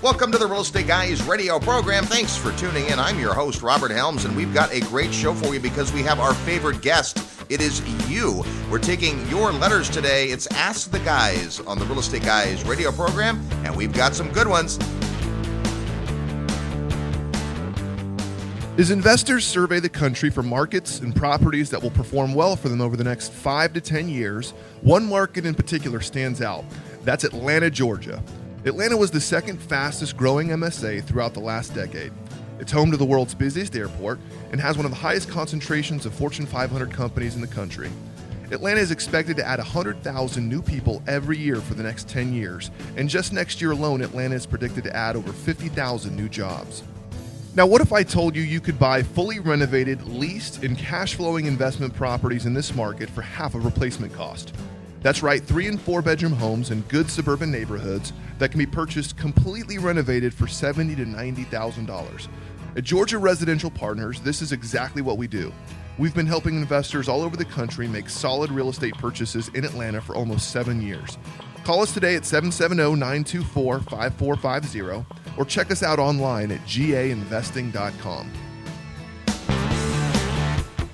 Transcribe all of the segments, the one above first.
Welcome to the Real Estate Guys radio program. Thanks for tuning in. I'm your host, Robert Helms, and we've got a great show for you because we have our favorite guest. It is you. We're taking your letters today. It's Ask the Guys on the Real Estate Guys radio program, and we've got some good ones. As investors survey the country for markets and properties that will perform well for them over the next five to 10 years, one market in particular stands out. That's Atlanta, Georgia. Atlanta was the second fastest growing MSA throughout the last decade. It's home to the world's busiest airport and has one of the highest concentrations of Fortune 500 companies in the country. Atlanta is expected to add 100,000 new people every year for the next 10 years, and just next year alone, Atlanta is predicted to add over 50,000 new jobs. Now, what if I told you you could buy fully renovated, leased, and cash flowing investment properties in this market for half of replacement cost? That's right, three and four bedroom homes in good suburban neighborhoods that can be purchased completely renovated for seventy to ninety thousand dollars. At Georgia Residential Partners, this is exactly what we do. We've been helping investors all over the country make solid real estate purchases in Atlanta for almost seven years. Call us today at 770 924 5450 or check us out online at gainvesting.com.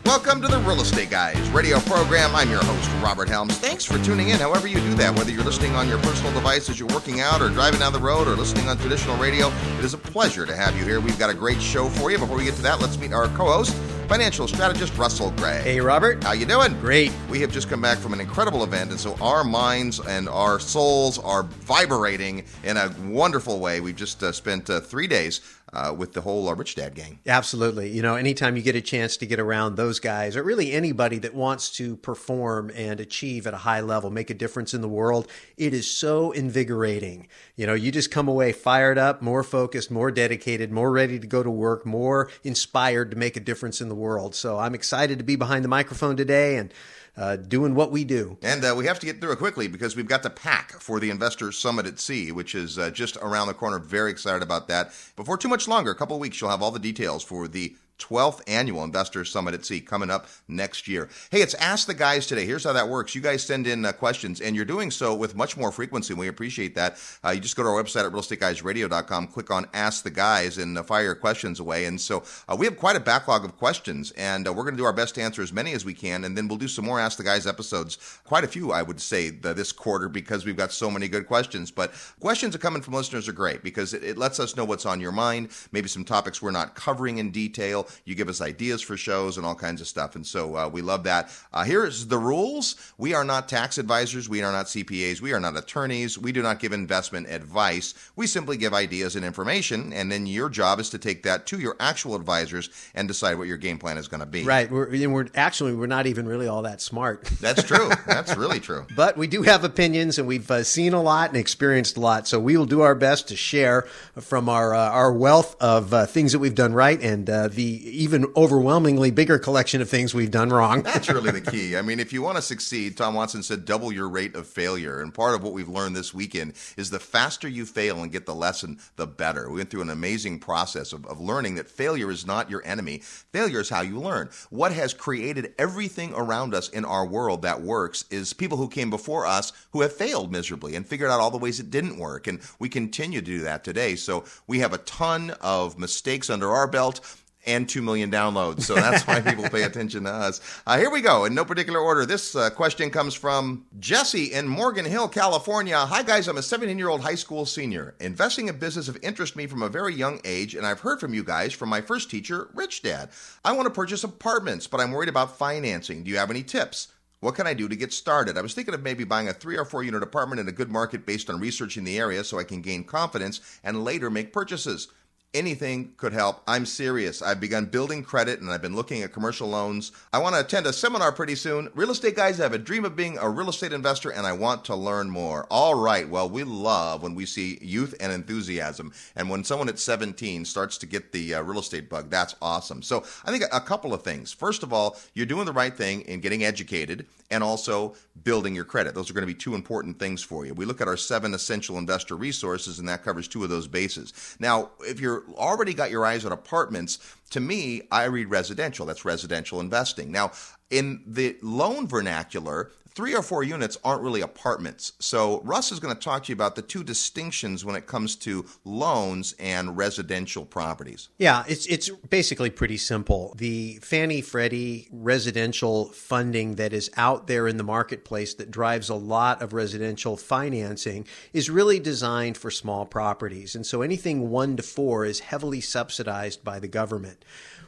Welcome to the Real Estate Guys radio program. I'm your host, Robert Helms. Thanks for tuning in, however, you do that, whether you're listening on your personal device as you're working out or driving down the road or listening on traditional radio. It is a pleasure to have you here. We've got a great show for you. Before we get to that, let's meet our co host, financial strategist Russell Gray. Hey, Robert. How you doing? Great. We have just come back from an incredible event, and so our minds and our souls are vibrating in a wonderful way. We've just uh, spent uh, three days uh, with the whole uh, Rich Dad gang. Absolutely. You know, anytime you get a chance to get around those guys, or really anybody that wants to perform and achieve at a high level, make a difference in the world, it is so invigorating. You know, you just come away fired up, more focused, more dedicated, more ready to go to work, more inspired to make a difference in the world. So I'm excited to be behind the microphone today and uh, doing what we do. And uh, we have to get through it quickly because we've got the pack for the Investors Summit at Sea, which is uh, just around the corner. Very excited about that. Before too much longer, a couple of weeks, you'll have all the details for the 12th annual Investors Summit at Sea coming up next year. Hey, it's Ask the Guys today. Here's how that works. You guys send in uh, questions, and you're doing so with much more frequency, we appreciate that. Uh, you just go to our website at realestateguysradio.com, click on Ask the Guys, and uh, fire your questions away. And so uh, we have quite a backlog of questions, and uh, we're going to do our best to answer as many as we can, and then we'll do some more Ask the Guys episodes. Quite a few, I would say, the, this quarter because we've got so many good questions. But questions that coming from listeners are great because it, it lets us know what's on your mind, maybe some topics we're not covering in detail. You give us ideas for shows and all kinds of stuff. And so uh, we love that. Uh, here's the rules we are not tax advisors, we are not CPAs, we are not attorneys, we do not give investment advice. We simply give ideas and information. And then your job is to take that to your actual advisors and decide what your game plan is going to be. Right. We're, and we're actually, we're not even really all that smart. That's true. That's really true. but we do have opinions and we've uh, seen a lot and experienced a lot. So we will do our best to share from our, uh, our wealth of uh, things that we've done right and uh, the even overwhelmingly bigger collection of things we've done wrong. That's really the key. I mean, if you want to succeed, Tom Watson said double your rate of failure. And part of what we've learned this weekend is the faster you fail and get the lesson, the better. We went through an amazing process of, of learning that failure is not your enemy. Failure is how you learn. What has created everything around us in our world that works is people who came before us who have failed miserably and figured out all the ways it didn't work. And we continue to do that today. So we have a ton of mistakes under our belt and 2 million downloads. So that's why people pay attention to us. Uh, here we go, in no particular order. This uh, question comes from Jesse in Morgan Hill, California. Hi, guys. I'm a 17 year old high school senior. Investing in business have interested me from a very young age, and I've heard from you guys from my first teacher, Rich Dad. I want to purchase apartments, but I'm worried about financing. Do you have any tips? What can I do to get started? I was thinking of maybe buying a three or four unit apartment in a good market based on researching the area so I can gain confidence and later make purchases anything could help. I'm serious. I've begun building credit and I've been looking at commercial loans. I want to attend a seminar pretty soon. Real estate guys, have a dream of being a real estate investor and I want to learn more. All right. Well, we love when we see youth and enthusiasm. And when someone at 17 starts to get the uh, real estate bug, that's awesome. So I think a couple of things. First of all, you're doing the right thing in getting educated and also building your credit. Those are going to be two important things for you. We look at our seven essential investor resources, and that covers two of those bases. Now, if you're already got your eyes on apartments, to me, I read residential. That's residential investing. Now, in the loan vernacular, three or four units aren't really apartments. So Russ is going to talk to you about the two distinctions when it comes to loans and residential properties. Yeah, it's it's basically pretty simple. The Fannie Freddie residential funding that is out there in the marketplace that drives a lot of residential financing is really designed for small properties. And so anything 1 to 4 is heavily subsidized by the government.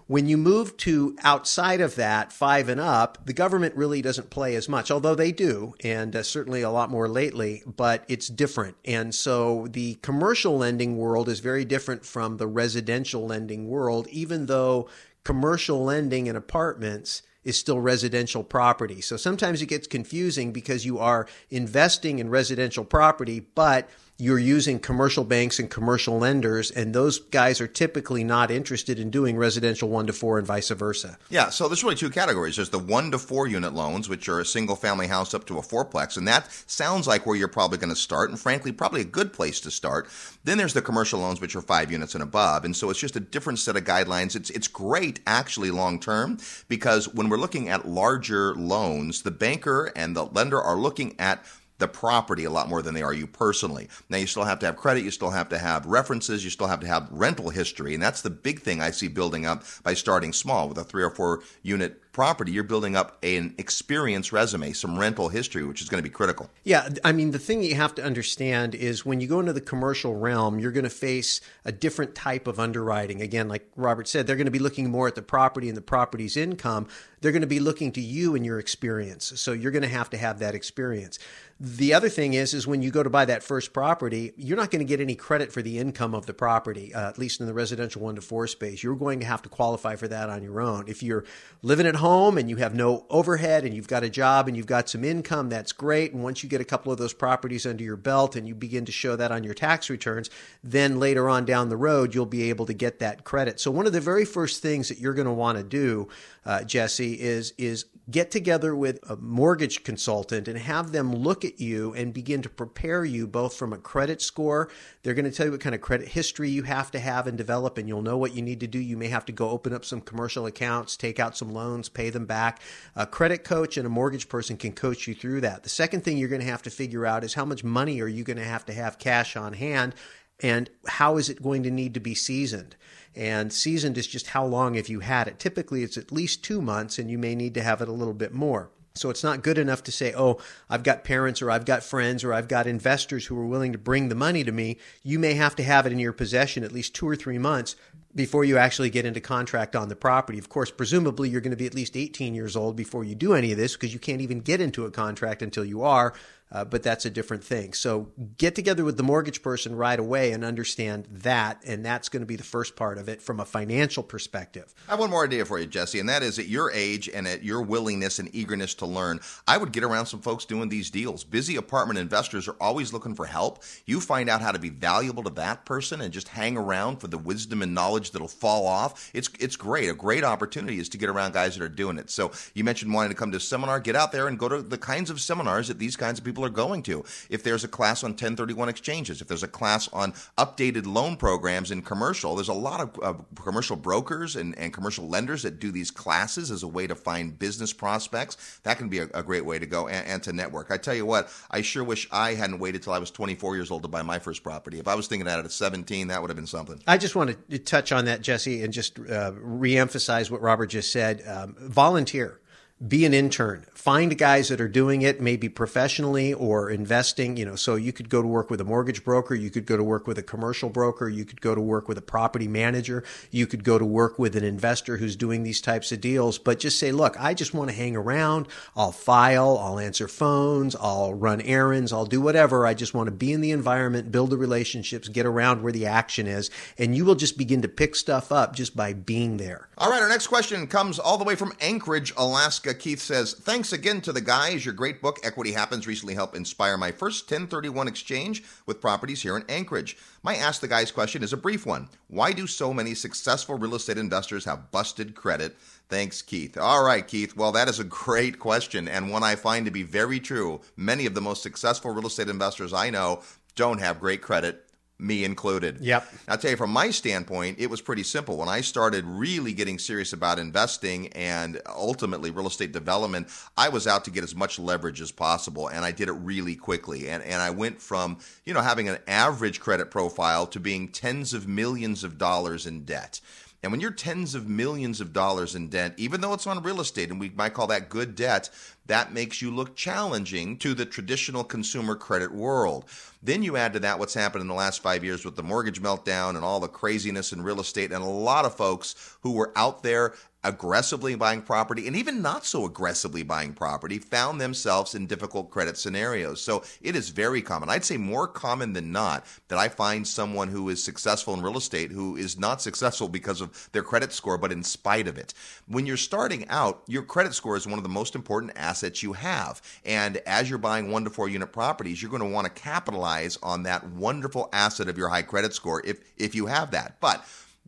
When you move to outside of that, five and up, the government really doesn't play as much, although they do, and uh, certainly a lot more lately, but it's different. And so the commercial lending world is very different from the residential lending world, even though commercial lending in apartments is still residential property. So sometimes it gets confusing because you are investing in residential property, but you're using commercial banks and commercial lenders, and those guys are typically not interested in doing residential one to four and vice versa. Yeah, so there's really two categories. There's the one to four unit loans, which are a single family house up to a fourplex, and that sounds like where you're probably going to start, and frankly, probably a good place to start. Then there's the commercial loans, which are five units and above, and so it's just a different set of guidelines. It's it's great actually long term because when we're looking at larger loans, the banker and the lender are looking at the property a lot more than they are you personally. Now, you still have to have credit, you still have to have references, you still have to have rental history. And that's the big thing I see building up by starting small with a three or four unit property, you're building up an experience resume, some rental history, which is going to be critical. Yeah, I mean, the thing that you have to understand is when you go into the commercial realm, you're going to face a different type of underwriting. Again, like Robert said, they're going to be looking more at the property and the property's income. They're going to be looking to you and your experience. So you're going to have to have that experience. The other thing is, is when you go to buy that first property, you're not going to get any credit for the income of the property, uh, at least in the residential one to four space. You're going to have to qualify for that on your own. If you're living at home, and you have no overhead and you've got a job and you've got some income, that's great. And once you get a couple of those properties under your belt and you begin to show that on your tax returns, then later on down the road, you'll be able to get that credit. So one of the very first things that you're going to want to do, uh, Jesse, is, is get together with a mortgage consultant and have them look at you and begin to prepare you both from a credit score. They're going to tell you what kind of credit history you have to have and develop, and you'll know what you need to do. You may have to go open up some commercial accounts, take out some loans, pay them back. A credit coach and a mortgage person can coach you through that. The second thing you're going to have to figure out is how much money are you going to have to have cash on hand and how is it going to need to be seasoned? And seasoned is just how long have you had it? Typically, it's at least two months, and you may need to have it a little bit more. So it's not good enough to say, oh, I've got parents or I've got friends or I've got investors who are willing to bring the money to me. You may have to have it in your possession at least two or three months before you actually get into contract on the property. Of course, presumably you're going to be at least 18 years old before you do any of this because you can't even get into a contract until you are uh, but that's a different thing. So get together with the mortgage person right away and understand that, and that's going to be the first part of it from a financial perspective. I have one more idea for you, Jesse, and that is at your age and at your willingness and eagerness to learn, I would get around some folks doing these deals. Busy apartment investors are always looking for help. You find out how to be valuable to that person and just hang around for the wisdom and knowledge that'll fall off. It's it's great. A great opportunity is to get around guys that are doing it. So you mentioned wanting to come to a seminar. Get out there and go to the kinds of seminars that these kinds of people people are going to. If there's a class on 1031 exchanges, if there's a class on updated loan programs in commercial, there's a lot of uh, commercial brokers and, and commercial lenders that do these classes as a way to find business prospects. That can be a, a great way to go and, and, to network. I tell you what, I sure wish I hadn't waited till I was 24 years old to buy my first property. If I was thinking that at 17, that would have been something. I just want to touch on that, Jesse, and just uh, reemphasize what Robert just said. Um, volunteer be an intern. Find guys that are doing it maybe professionally or investing you know. So you could go to work with a mortgage broker you could go to work with a commercial broker you could go to work with a property manager you could go to work with an investor who's doing these types of deals. But just say look i just want to hang around. I'll file i'll answer phones i'll run errands i'll do whatever. I just want to be in the environment build the relationships get around where the action is. And you will just begin to pick stuff up just by being there. All right our next question comes all the way from anchorage alaska Keith says, Thanks again to the guys. Your great book, Equity Happens, recently helped inspire my first 1031 exchange with properties here in Anchorage. My Ask the Guys question is a brief one. Why do so many successful real estate investors have busted credit? Thanks, Keith. All right, Keith. Well, that is a great question and one I find to be very true. Many of the most successful real estate investors I know don't have great credit me included. Yep. I'll tell you from my standpoint, it was pretty simple. When I started really getting serious about investing and ultimately real estate development, I was out to get as much leverage as possible and I did it really quickly. And and I went from, you know, having an average credit profile to being tens of millions of dollars in debt. And when you're tens of millions of dollars in debt, even though it's on real estate and we might call that good debt, that makes you look challenging to the traditional consumer credit world. Then you add to that what's happened in the last five years with the mortgage meltdown and all the craziness in real estate, and a lot of folks who were out there aggressively buying property and even not so aggressively buying property found themselves in difficult credit scenarios. So it is very common. I'd say more common than not that I find someone who is successful in real estate who is not successful because of their credit score, but in spite of it. When you're starting out, your credit score is one of the most important assets you have. And as you're buying one to four unit properties, you're going to want to capitalize on that wonderful asset of your high credit score if, if you have that. But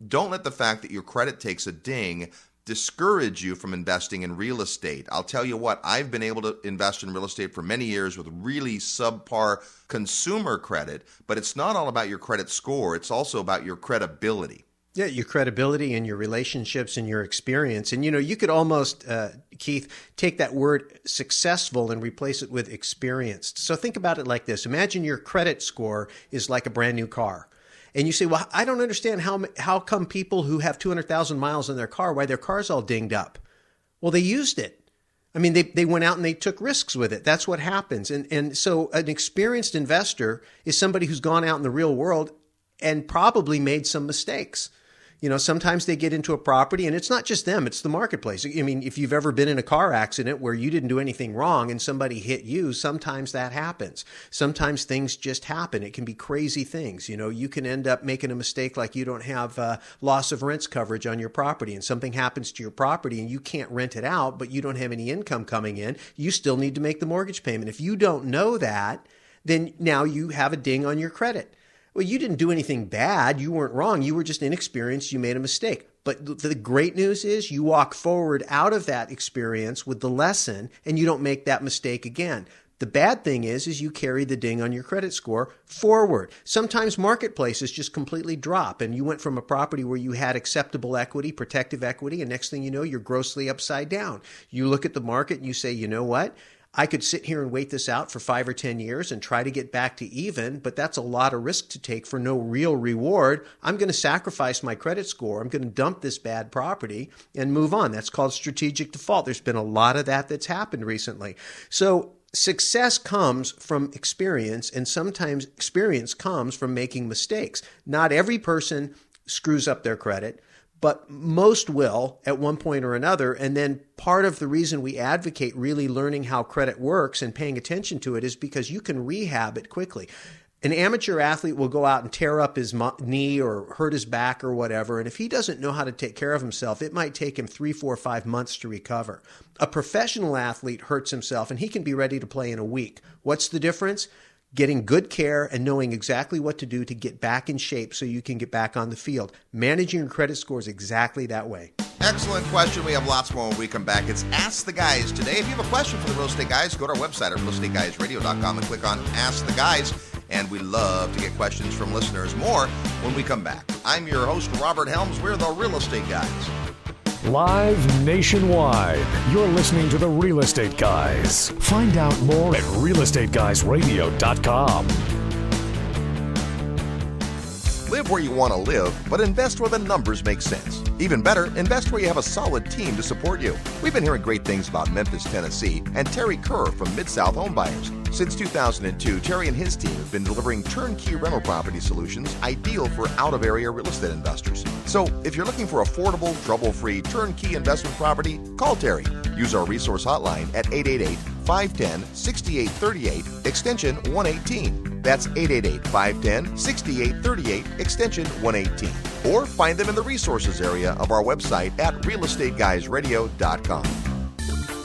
don't let the fact that your credit takes a ding discourage you from investing in real estate. I'll tell you what, I've been able to invest in real estate for many years with really subpar consumer credit, but it's not all about your credit score, it's also about your credibility. Yeah, your credibility and your relationships and your experience. And, you know, you could almost, uh, Keith, take that word successful and replace it with experienced. So think about it like this Imagine your credit score is like a brand new car and you say, well, I don't understand how how come people who have 200,000 miles in their car, why their car's all dinged up? Well, they used it. I mean, they, they went out and they took risks with it. That's what happens. And, and so an experienced investor is somebody who's gone out in the real world and probably made some mistakes. You know, sometimes they get into a property and it's not just them, it's the marketplace. I mean, if you've ever been in a car accident where you didn't do anything wrong and somebody hit you, sometimes that happens. Sometimes things just happen. It can be crazy things. You know, you can end up making a mistake like you don't have uh, loss of rents coverage on your property and something happens to your property and you can't rent it out, but you don't have any income coming in. You still need to make the mortgage payment. If you don't know that, then now you have a ding on your credit. Well, you didn't do anything bad. You weren't wrong. You were just inexperienced. You made a mistake. But the great news is you walk forward out of that experience with the lesson and you don't make that mistake again. The bad thing is, is you carry the ding on your credit score forward. Sometimes marketplaces just completely drop and you went from a property where you had acceptable equity, protective equity, and next thing you know, you're grossly upside down. You look at the market and you say, you know what? I could sit here and wait this out for five or 10 years and try to get back to even, but that's a lot of risk to take for no real reward. I'm going to sacrifice my credit score. I'm going to dump this bad property and move on. That's called strategic default. There's been a lot of that that's happened recently. So success comes from experience, and sometimes experience comes from making mistakes. Not every person screws up their credit but most will at one point or another. And then part of the reason we advocate really learning how credit works and paying attention to it is because you can rehab it quickly. An amateur athlete will go out and tear up his knee or hurt his back or whatever. And if he doesn't know how to take care of himself, it might take him three, four, five months to recover. A professional athlete hurts himself and he can be ready to play in a week. What's the difference? Getting good care and knowing exactly what to do to get back in shape so you can get back on the field. Managing your credit score is exactly that way. Excellent question. We have lots more when we come back. It's Ask the Guys today. If you have a question for the Real Estate Guys, go to our website at realestateguysradio.com and click on Ask the Guys. And we love to get questions from listeners. More when we come back. I'm your host, Robert Helms. We're the Real Estate Guys. Live nationwide. You're listening to the Real Estate Guys. Find out more at realestateguysradio.com. Live where you want to live, but invest where the numbers make sense. Even better, invest where you have a solid team to support you. We've been hearing great things about Memphis, Tennessee, and Terry Kerr from Mid South Home Buyers. Since 2002, Terry and his team have been delivering turnkey rental property solutions ideal for out of area real estate investors. So, if you're looking for affordable, trouble free, turnkey investment property, call Terry. Use our resource hotline at 888 510 6838, extension 118. That's 888 510 6838, extension 118. Or find them in the resources area of our website at realestateguysradio.com.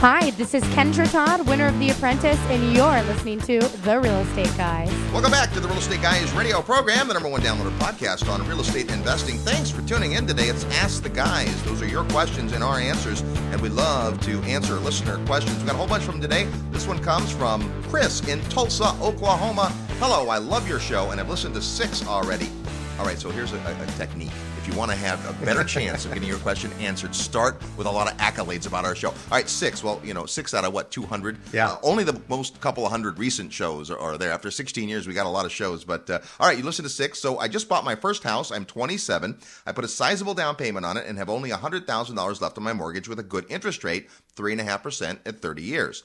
Hi, this is Kendra Todd, winner of The Apprentice, and you're listening to The Real Estate Guys. Welcome back to the Real Estate Guys radio program, the number one downloaded podcast on real estate investing. Thanks for tuning in today. It's Ask the Guys. Those are your questions and our answers, and we love to answer listener questions. We've got a whole bunch from today. This one comes from Chris in Tulsa, Oklahoma. Hello, I love your show, and I've listened to six already. All right, so here's a, a, technique. If you want to have a better chance of getting your question answered, start with a lot of accolades about our show. All right, six. Well, you know, six out of what, 200? Yeah. Uh, only the most couple of hundred recent shows are, are, there. After 16 years, we got a lot of shows. But uh, all right, you listen to six. So I just bought my first house. I'm 27. I put a sizable down payment on it and have only $100,000 left on my mortgage with a good interest rate, 3.5% at 30 years.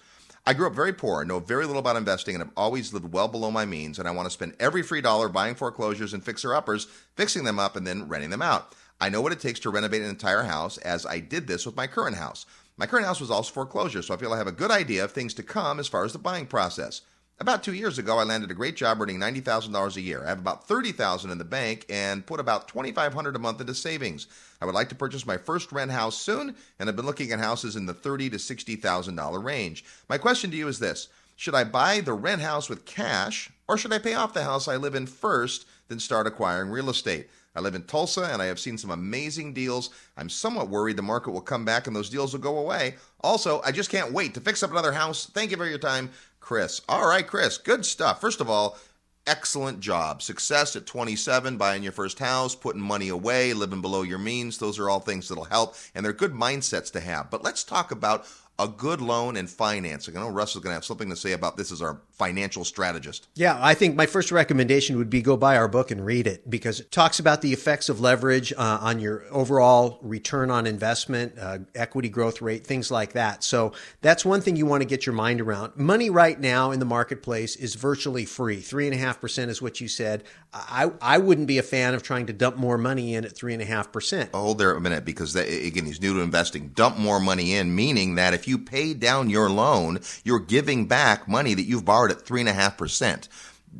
I grew up very poor, know very little about investing, and have always lived well below my means. And I want to spend every free dollar buying foreclosures and fixer uppers, fixing them up, and then renting them out. I know what it takes to renovate an entire house, as I did this with my current house. My current house was also foreclosure, so I feel I have a good idea of things to come as far as the buying process. About two years ago, I landed a great job earning ninety thousand dollars a year. I have about $30,000 in the bank and put about $2,500 a month into savings. I would like to purchase my first rent house soon, and I've been looking at houses in the thirty to sixty thousand dollar range. My question to you is this: Should I buy the rent house with cash, or should I pay off the house I live in first, then start acquiring real estate? I live in Tulsa and I have seen some amazing deals. I'm somewhat worried the market will come back and those deals will go away. Also, I just can't wait to fix up another house. Thank you for your time. Chris. All right, Chris, good stuff. First of all, excellent job. Success at 27, buying your first house, putting money away, living below your means. Those are all things that'll help, and they're good mindsets to have. But let's talk about a good loan and financing. I know Russ is going to have something to say about this as our financial strategist. Yeah, I think my first recommendation would be go buy our book and read it because it talks about the effects of leverage uh, on your overall return on investment, uh, equity growth rate, things like that. So that's one thing you want to get your mind around. Money right now in the marketplace is virtually free. Three and a half percent is what you said. I, I wouldn't be a fan of trying to dump more money in at three and a half percent. Hold there a minute because that, again, he's new to investing. Dump more money in, meaning that if you pay down your loan, you're giving back money that you've borrowed at three and a half percent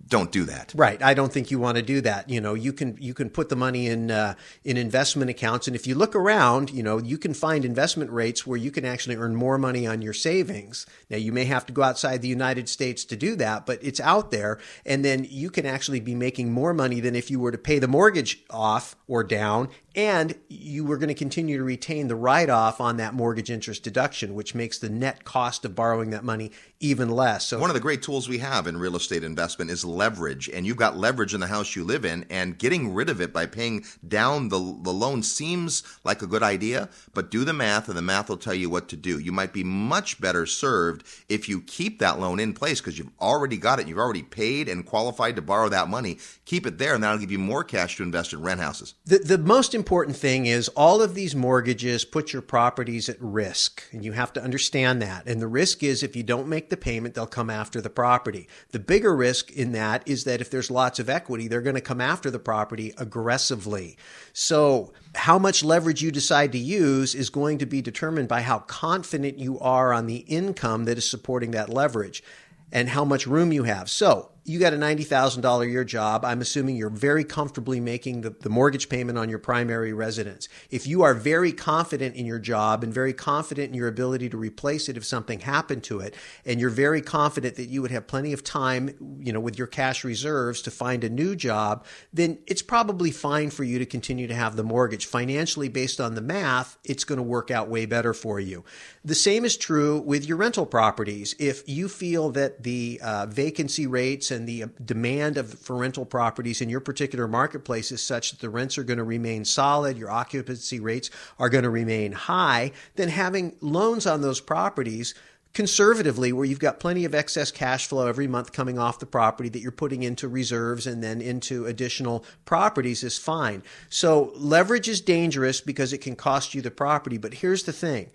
don't do that. Right. I don't think you want to do that. You know, you can you can put the money in uh, in investment accounts, and if you look around, you know, you can find investment rates where you can actually earn more money on your savings. Now, you may have to go outside the United States to do that, but it's out there, and then you can actually be making more money than if you were to pay the mortgage off or down, and you were going to continue to retain the write off on that mortgage interest deduction, which makes the net cost of borrowing that money even less. So, one of the great tools we have in real estate investment is leverage, and you've got leverage in the house you live in, and getting rid of it by paying down the, the loan seems like a good idea, but do the math, and the math will tell you what to do. You might be much better served if you keep that loan in place because you've already got it, you've already paid and qualified to borrow that money. Keep it there, and that'll give you more cash to invest in rent houses. The, the most important thing is all of these mortgages put your properties at risk, and you have to understand that. And the risk is if you don't make the payment, they'll come after the property. The bigger risk in that is that if there's lots of equity, they're going to come after the property aggressively. So, how much leverage you decide to use is going to be determined by how confident you are on the income that is supporting that leverage and how much room you have. So, you got a $90,000 a year job. I'm assuming you're very comfortably making the, the mortgage payment on your primary residence. If you are very confident in your job and very confident in your ability to replace it if something happened to it, and you're very confident that you would have plenty of time, you know, with your cash reserves to find a new job, then it's probably fine for you to continue to have the mortgage. Financially, based on the math, it's going to work out way better for you. The same is true with your rental properties. If you feel that the uh, vacancy rates and the uh, demand of for rental properties in your particular marketplace is such that the rents are going to remain solid, your occupancy rates are going to remain high, then having loans on those properties conservatively where you've got plenty of excess cash flow every month coming off the property that you're putting into reserves and then into additional properties is fine. So leverage is dangerous because it can cost you the property, but here's the thing.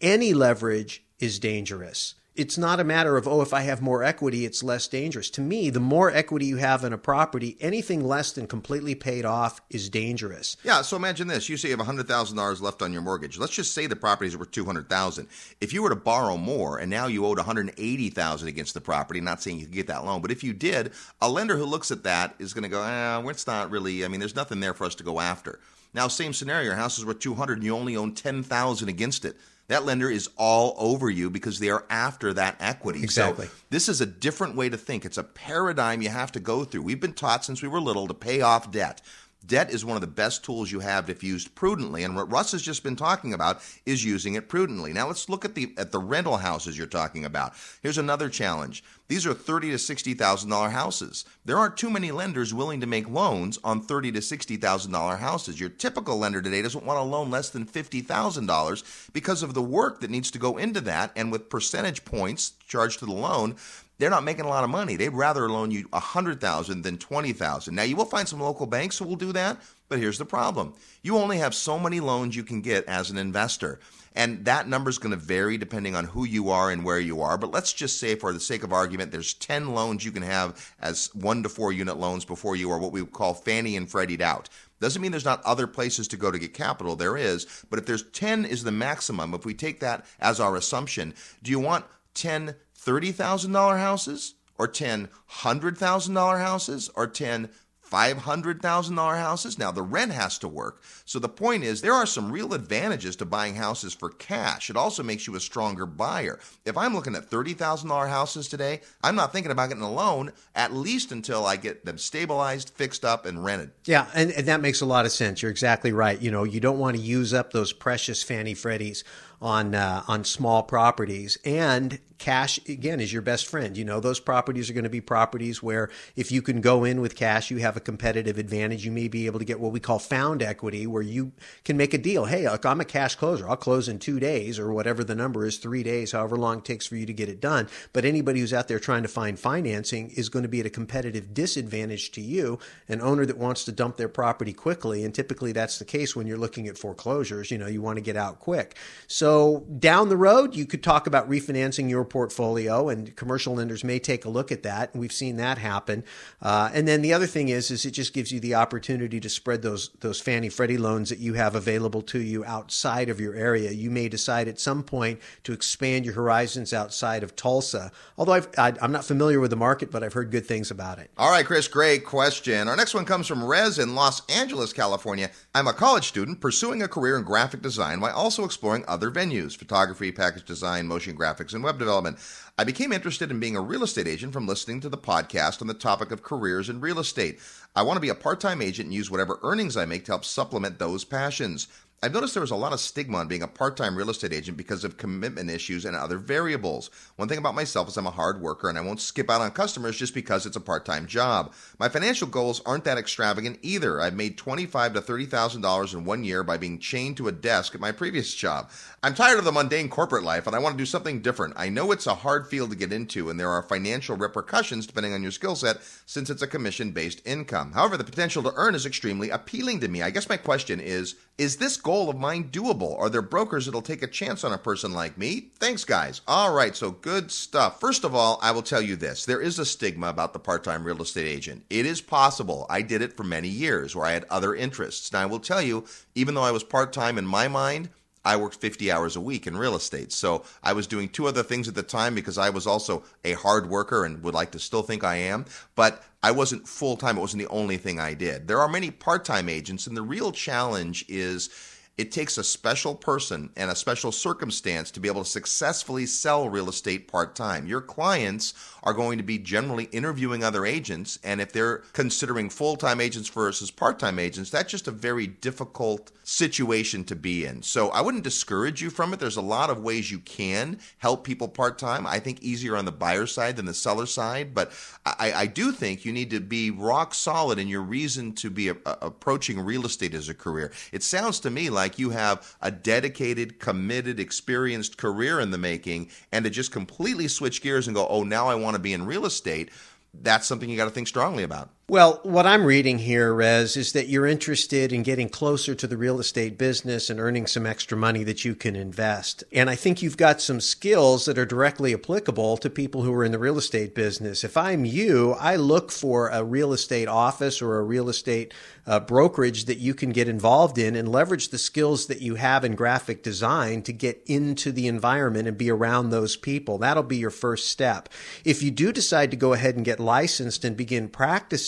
Any leverage is dangerous it's not a matter of, oh, if I have more equity, it's less dangerous. To me, the more equity you have in a property, anything less than completely paid off is dangerous. Yeah. So imagine this: you say you have hundred thousand dollars left on your mortgage. Let's just say the property is worth 200,000. If you were to borrow more, and now you owed 180,000 against the property, not saying you could get that loan, but if you did, a lender who looks at that is going to go, eh, it's not really. I mean, there's nothing there for us to go after. Now, same scenario: your house is worth two hundred, and you only own ten thousand against it that lender is all over you because they are after that equity. Exactly. So this is a different way to think. It's a paradigm you have to go through. We've been taught since we were little to pay off debt. Debt is one of the best tools you have if used prudently, and what Russ has just been talking about is using it prudently. Now let's look at the at the rental houses you're talking about. Here's another challenge. These are thirty to sixty thousand dollar houses. There aren't too many lenders willing to make loans on thirty to sixty thousand dollar houses. Your typical lender today doesn't want a loan less than fifty thousand dollars because of the work that needs to go into that, and with percentage points charged to the loan, they're not making a lot of money. They'd rather loan you a hundred thousand than twenty thousand. Now you will find some local banks who will do that, but here's the problem: you only have so many loans you can get as an investor, and that number is going to vary depending on who you are and where you are. But let's just say, for the sake of argument, there's ten loans you can have as one to four unit loans before you are what we call Fannie and Freddie'd out. Doesn't mean there's not other places to go to get capital. There is, but if there's ten is the maximum, if we take that as our assumption, do you want 10 $30,000 houses or 10 $100,000 houses or 10 $500,000 houses. Now, the rent has to work. So, the point is, there are some real advantages to buying houses for cash. It also makes you a stronger buyer. If I'm looking at $30,000 houses today, I'm not thinking about getting a loan at least until I get them stabilized, fixed up, and rented. Yeah, and, and that makes a lot of sense. You're exactly right. You know, you don't want to use up those precious Fannie Freddies on uh, on small properties and cash again is your best friend. You know those properties are going to be properties where if you can go in with cash you have a competitive advantage. You may be able to get what we call found equity where you can make a deal. Hey look i'm a cash closer. I'll close in two days or whatever the number is three days however long it takes for you to get it done. But anybody who's out there trying to find financing is going to be at a competitive disadvantage to you an owner that wants to dump their property quickly. And typically that's the case when you're looking at foreclosures. You know you want to get out quick. So down the road, you could talk about refinancing your portfolio, and commercial lenders may take a look at that. And we've seen that happen. Uh, and then the other thing is, is it just gives you the opportunity to spread those those Fannie Freddie loans that you have available to you outside of your area. You may decide at some point to expand your horizons outside of Tulsa. Although I've, I, am not familiar with the market, but I've heard good things about it. All right, Chris, great question. Our next one comes from Rez in Los Angeles, California. I'm a college student pursuing a career in graphic design while also exploring other venues photography, package design, motion graphics, and web development. I became interested in being a real estate agent from listening to the podcast on the topic of careers in real estate. I want to be a part time agent and use whatever earnings I make to help supplement those passions. I've noticed there was a lot of stigma on being a part time real estate agent because of commitment issues and other variables. One thing about myself is I'm a hard worker and I won't skip out on customers just because it's a part time job. My financial goals aren't that extravagant either. I've made twenty-five to thirty thousand dollars in one year by being chained to a desk at my previous job. I'm tired of the mundane corporate life and I want to do something different. I know it's a hard field to get into and there are financial repercussions depending on your skill set since it's a commission based income. However, the potential to earn is extremely appealing to me. I guess my question is is this goal of mine doable? Are there brokers that'll take a chance on a person like me? Thanks, guys. All right, so good stuff. First of all, I will tell you this there is a stigma about the part time real estate agent. It is possible. I did it for many years where I had other interests. Now, I will tell you, even though I was part time in my mind, I worked 50 hours a week in real estate. So I was doing two other things at the time because I was also a hard worker and would like to still think I am. But I wasn't full time. It wasn't the only thing I did. There are many part time agents, and the real challenge is it takes a special person and a special circumstance to be able to successfully sell real estate part time. Your clients are going to be generally interviewing other agents, and if they're considering full time agents versus part time agents, that's just a very difficult situation to be in. So I wouldn't discourage you from it. There's a lot of ways you can help people part time. I think easier on the buyer side than the seller side, but I, I do think you need to be rock solid in your reason to be a, a, approaching real estate as a career. It sounds to me like like you have a dedicated, committed, experienced career in the making, and to just completely switch gears and go, oh, now I want to be in real estate, that's something you got to think strongly about. Well, what I'm reading here, Rez, is that you're interested in getting closer to the real estate business and earning some extra money that you can invest. And I think you've got some skills that are directly applicable to people who are in the real estate business. If I'm you, I look for a real estate office or a real estate uh, brokerage that you can get involved in and leverage the skills that you have in graphic design to get into the environment and be around those people. That'll be your first step. If you do decide to go ahead and get licensed and begin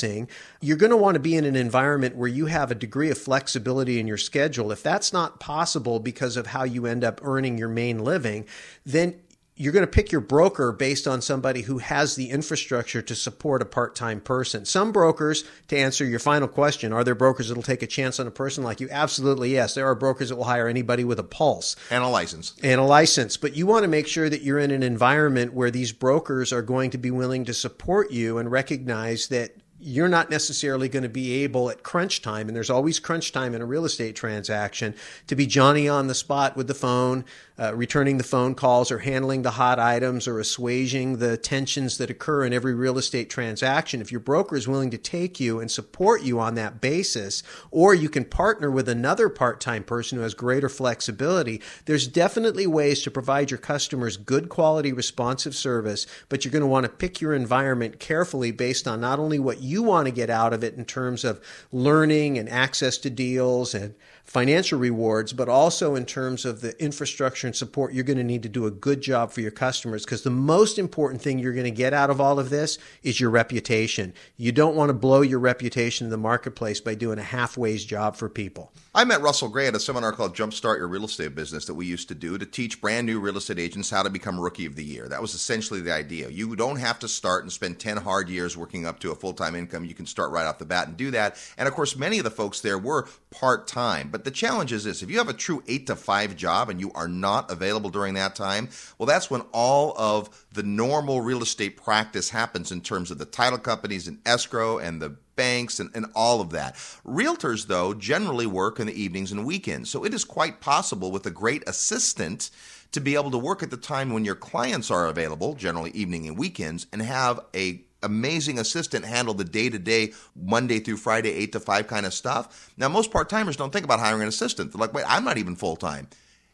practicing, you're going to want to be in an environment where you have a degree of flexibility in your schedule. If that's not possible because of how you end up earning your main living, then you're going to pick your broker based on somebody who has the infrastructure to support a part-time person. Some brokers, to answer your final question, are there brokers that'll take a chance on a person like you? Absolutely, yes. There are brokers that will hire anybody with a pulse and a license. And a license, but you want to make sure that you're in an environment where these brokers are going to be willing to support you and recognize that you're not necessarily going to be able at crunch time, and there's always crunch time in a real estate transaction, to be Johnny on the spot with the phone, uh, returning the phone calls or handling the hot items or assuaging the tensions that occur in every real estate transaction. If your broker is willing to take you and support you on that basis, or you can partner with another part time person who has greater flexibility, there's definitely ways to provide your customers good quality responsive service, but you're going to want to pick your environment carefully based on not only what you want to get out of it in terms of learning and access to deals and financial rewards, but also in terms of the infrastructure and support, you're going to need to do a good job for your customers because the most important thing you're going to get out of all of this is your reputation. You don't want to blow your reputation in the marketplace by doing a halfway's job for people. I met Russell Gray at a seminar called Jumpstart Your Real Estate Business that we used to do to teach brand new real estate agents how to become rookie of the year. That was essentially the idea. You don't have to start and spend 10 hard years working up to a full time income. You can start right off the bat and do that. And of course, many of the folks there were part time. But the challenge is this if you have a true eight to five job and you are not available during that time, well, that's when all of the normal real estate practice happens in terms of the title companies and escrow and the banks and, and all of that. Realtors, though, generally work in the evenings and weekends. So it is quite possible with a great assistant to be able to work at the time when your clients are available, generally evening and weekends, and have a amazing assistant handle the day to day, Monday through Friday, 8 to 5 kind of stuff. Now, most part timers don't think about hiring an assistant. They're like, wait, I'm not even full time.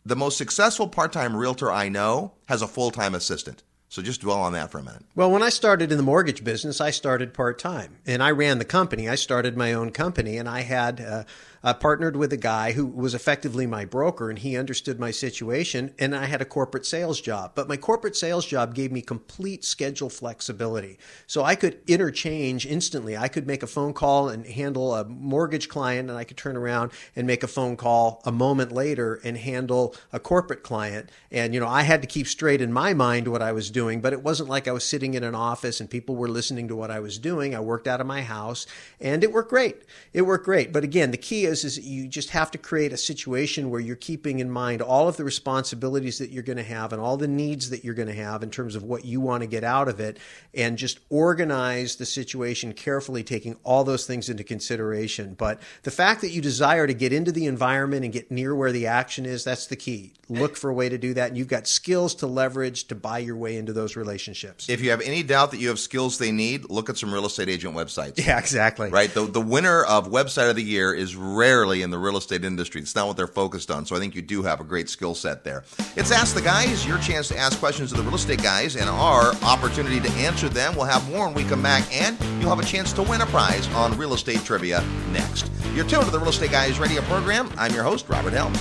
The most successful part time realtor I know has a full time assistant. So just dwell on that for a minute. Well, when I started in the mortgage business, I started part time and I ran the company. I started my own company and I had uh, uh, partnered with a guy who was effectively my broker and he understood my situation and I had a corporate sales job. But my corporate sales job gave me complete schedule flexibility. So I could interchange instantly. I could make a phone call and handle a mortgage client and I could turn around and make a phone call a moment later and handle a corporate client. And, you know, I had to keep straight in my mind what I was doing, but it wasn't like I was sitting in an office and people were listening to what I was doing. I worked out of my house and it worked great. It worked great. But again, the key is is you just have to create a situation where you're keeping in mind all of the responsibilities that you're going to have and all the needs that you're going to have in terms of what you want to get out of it and just organize the situation carefully taking all those things into consideration. But the fact that you desire to get into the environment and get near where the action is that's the key. Look for a way to do that and you've got skills to leverage to buy your way into those relationships. If you have any doubt that you have skills they need look at some real estate agent websites. Yeah exactly. Right? The, the winner of website of the year is rarely in the real estate industry. It's not what they're focused on. So I think you do have a great skill set there. It's Ask the Guys, your chance to ask questions of the real estate guys, and our opportunity to answer them. We'll have more when we come back, and you'll have a chance to win a prize on real estate trivia next. You're tuned to the Real Estate Guys radio program. I'm your host, Robert Helm.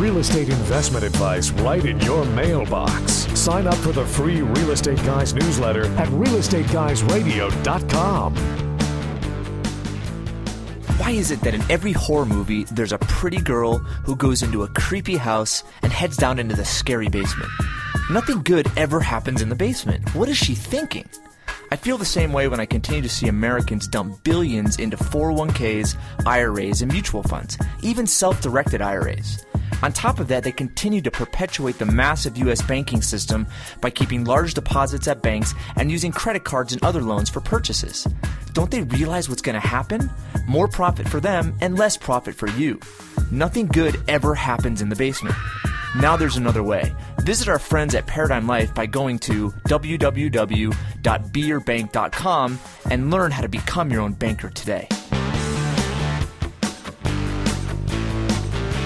Real estate investment advice right in your mailbox. Sign up for the free Real Estate Guys newsletter at realestateguysradio.com. Why is it that in every horror movie there's a pretty girl who goes into a creepy house and heads down into the scary basement? Nothing good ever happens in the basement. What is she thinking? I feel the same way when I continue to see Americans dump billions into 401ks, IRAs, and mutual funds, even self directed IRAs. On top of that, they continue to perpetuate the massive US banking system by keeping large deposits at banks and using credit cards and other loans for purchases. Don't they realize what's going to happen? More profit for them and less profit for you. Nothing good ever happens in the basement. Now there's another way. Visit our friends at Paradigm Life by going to www.beyourbank.com and learn how to become your own banker today.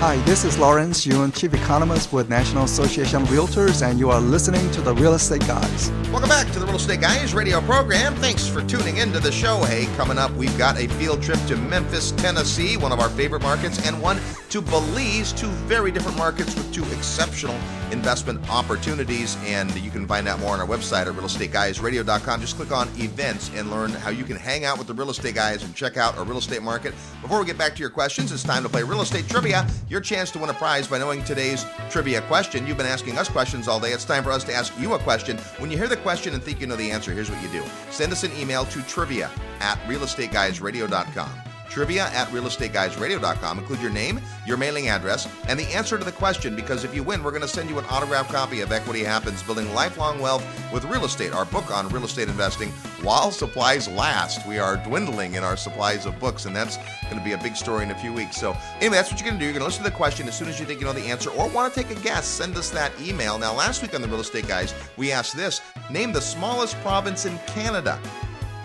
Hi, this is Lawrence Yun, Chief Economist with National Association of Realtors, and you are listening to the Real Estate Guys. Welcome back to the Real Estate Guys radio program. Thanks for tuning into the show. Hey, coming up, we've got a field trip to Memphis, Tennessee, one of our favorite markets, and one to Belize, two very different markets with two exceptional investment opportunities. And you can find out more on our website at realestateguysradio.com. Just click on events and learn how you can hang out with the real estate guys and check out our real estate market. Before we get back to your questions, it's time to play real estate trivia. Your chance to win a prize by knowing today's trivia question. You've been asking us questions all day. It's time for us to ask you a question. When you hear the question and think you know the answer, here's what you do send us an email to trivia at realestateguysradio.com trivia at realestateguysradio.com. Include your name, your mailing address, and the answer to the question because if you win, we're going to send you an autographed copy of Equity Happens Building Lifelong Wealth with Real Estate, our book on real estate investing while supplies last. We are dwindling in our supplies of books, and that's going to be a big story in a few weeks. So, anyway, that's what you're going to do. You're going to listen to the question as soon as you think you know the answer or want to take a guess. Send us that email. Now, last week on the Real Estate Guys, we asked this name the smallest province in Canada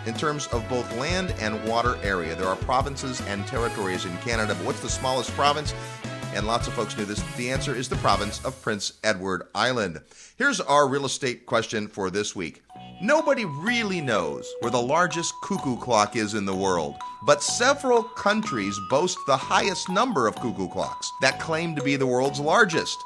in terms of both land and water area. There are provinces and territories in Canada, but what's the smallest province? And lots of folks knew this. The answer is the province of Prince Edward Island. Here's our real estate question for this week. Nobody really knows where the largest cuckoo clock is in the world, but several countries boast the highest number of cuckoo clocks that claim to be the world's largest.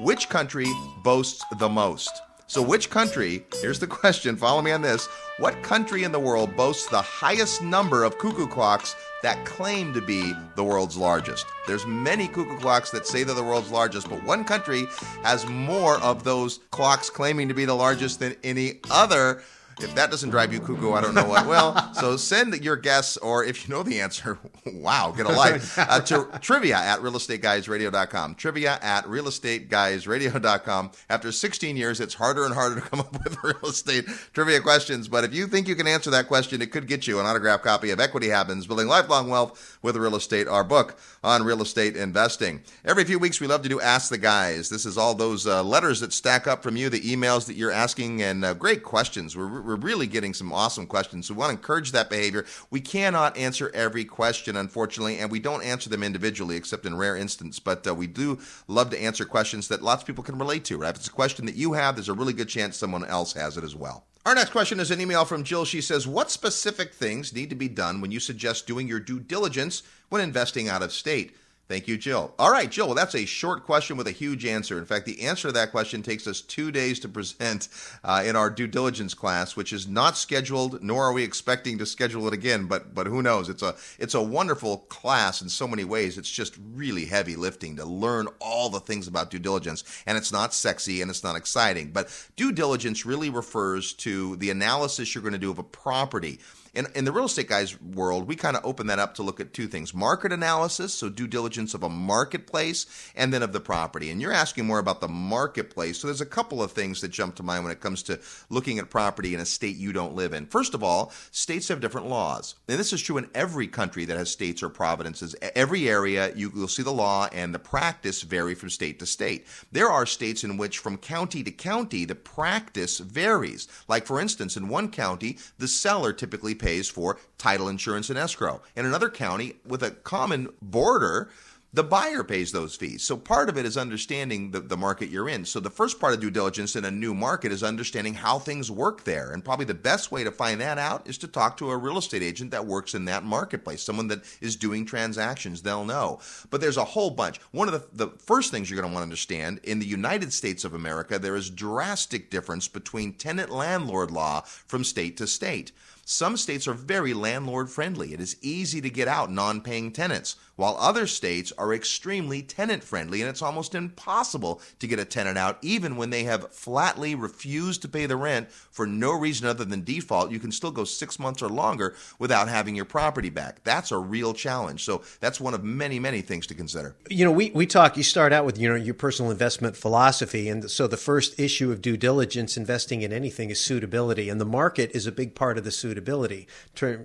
Which country boasts the most? So, which country, here's the question, follow me on this. What country in the world boasts the highest number of cuckoo clocks that claim to be the world's largest? There's many cuckoo clocks that say they're the world's largest, but one country has more of those clocks claiming to be the largest than any other. If that doesn't drive you cuckoo, I don't know what will. So send your guess, or if you know the answer, wow, get a life, uh, to trivia at realestateguysradio.com. Trivia at realestateguysradio.com. After 16 years, it's harder and harder to come up with real estate trivia questions. But if you think you can answer that question, it could get you an autographed copy of Equity Happens Building Lifelong Wealth with Real Estate, our book on real estate investing. Every few weeks, we love to do Ask the Guys. This is all those uh, letters that stack up from you, the emails that you're asking, and uh, great questions. We're we're really getting some awesome questions. So we want to encourage that behavior. We cannot answer every question, unfortunately, and we don't answer them individually except in rare instance. But uh, we do love to answer questions that lots of people can relate to. Right? If it's a question that you have, there's a really good chance someone else has it as well. Our next question is an email from Jill. She says, What specific things need to be done when you suggest doing your due diligence when investing out of state? Thank you, Jill. All right, Jill. Well, that's a short question with a huge answer. In fact, the answer to that question takes us two days to present uh, in our due diligence class, which is not scheduled, nor are we expecting to schedule it again. But but who knows? It's a it's a wonderful class in so many ways. It's just really heavy lifting to learn all the things about due diligence, and it's not sexy and it's not exciting. But due diligence really refers to the analysis you're going to do of a property in, in the real estate guys world, we kind of open that up to look at two things market analysis, so due diligence of a marketplace, and then of the property. And you're asking more about the marketplace. So there's a couple of things that jump to mind when it comes to looking at property in a state you don't live in. First of all, states have different laws. And this is true in every country that has states or providences. Every area, you, will see the law and the practice vary from state to state. There are states in which, from county to county, the practice varies. Like, for instance, in one county, the seller typically pays for title insurance and escrow. In another county with a common border, the buyer pays those fees. So part of it is understanding the, the market you're in. So the first part of due diligence in a new market is understanding how things work there. And probably the best way to find that out is to talk to a real estate agent that works in that marketplace, someone that is doing transactions. They'll know. But there's a whole bunch. One of the, the first things you're going to want to understand in the United States of America, there is drastic difference between tenant landlord law from state to state. Some states are very landlord friendly. It is easy to get out non paying tenants while other states are extremely tenant friendly and it's almost impossible to get a tenant out even when they have flatly refused to pay the rent for no reason other than default. You can still go 6 months or longer without having your property back. That's a real challenge. So that's one of many many things to consider. You know we, we talk you start out with you know your personal investment philosophy and so the first issue of due diligence investing in anything is suitability and the market is a big part of the suitability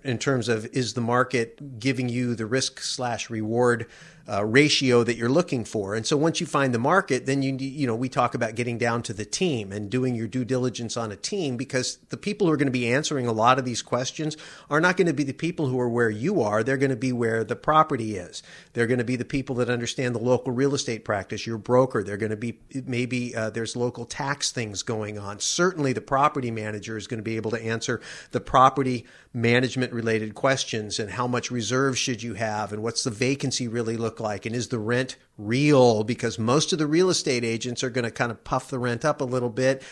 in terms of is the market giving you the risk slash reward uh, ratio that you're looking for. And so once you find the market, then you you know we talk about getting down to the team and doing your due diligence on a team because the people who are going to be answering a lot of these questions are not going to be the people who are where you are. They're going to be where the property is. They're going to be the people that understand the local real estate practice. Your broker. They're going to be maybe uh, there's local tax things going on. Certainly, the property manager is going to be able to answer the property management related questions and how much reserve should you have and what's the vacancy really look like? And is the rent real? Because most of the real estate agents are going to kind of puff the rent up a little bit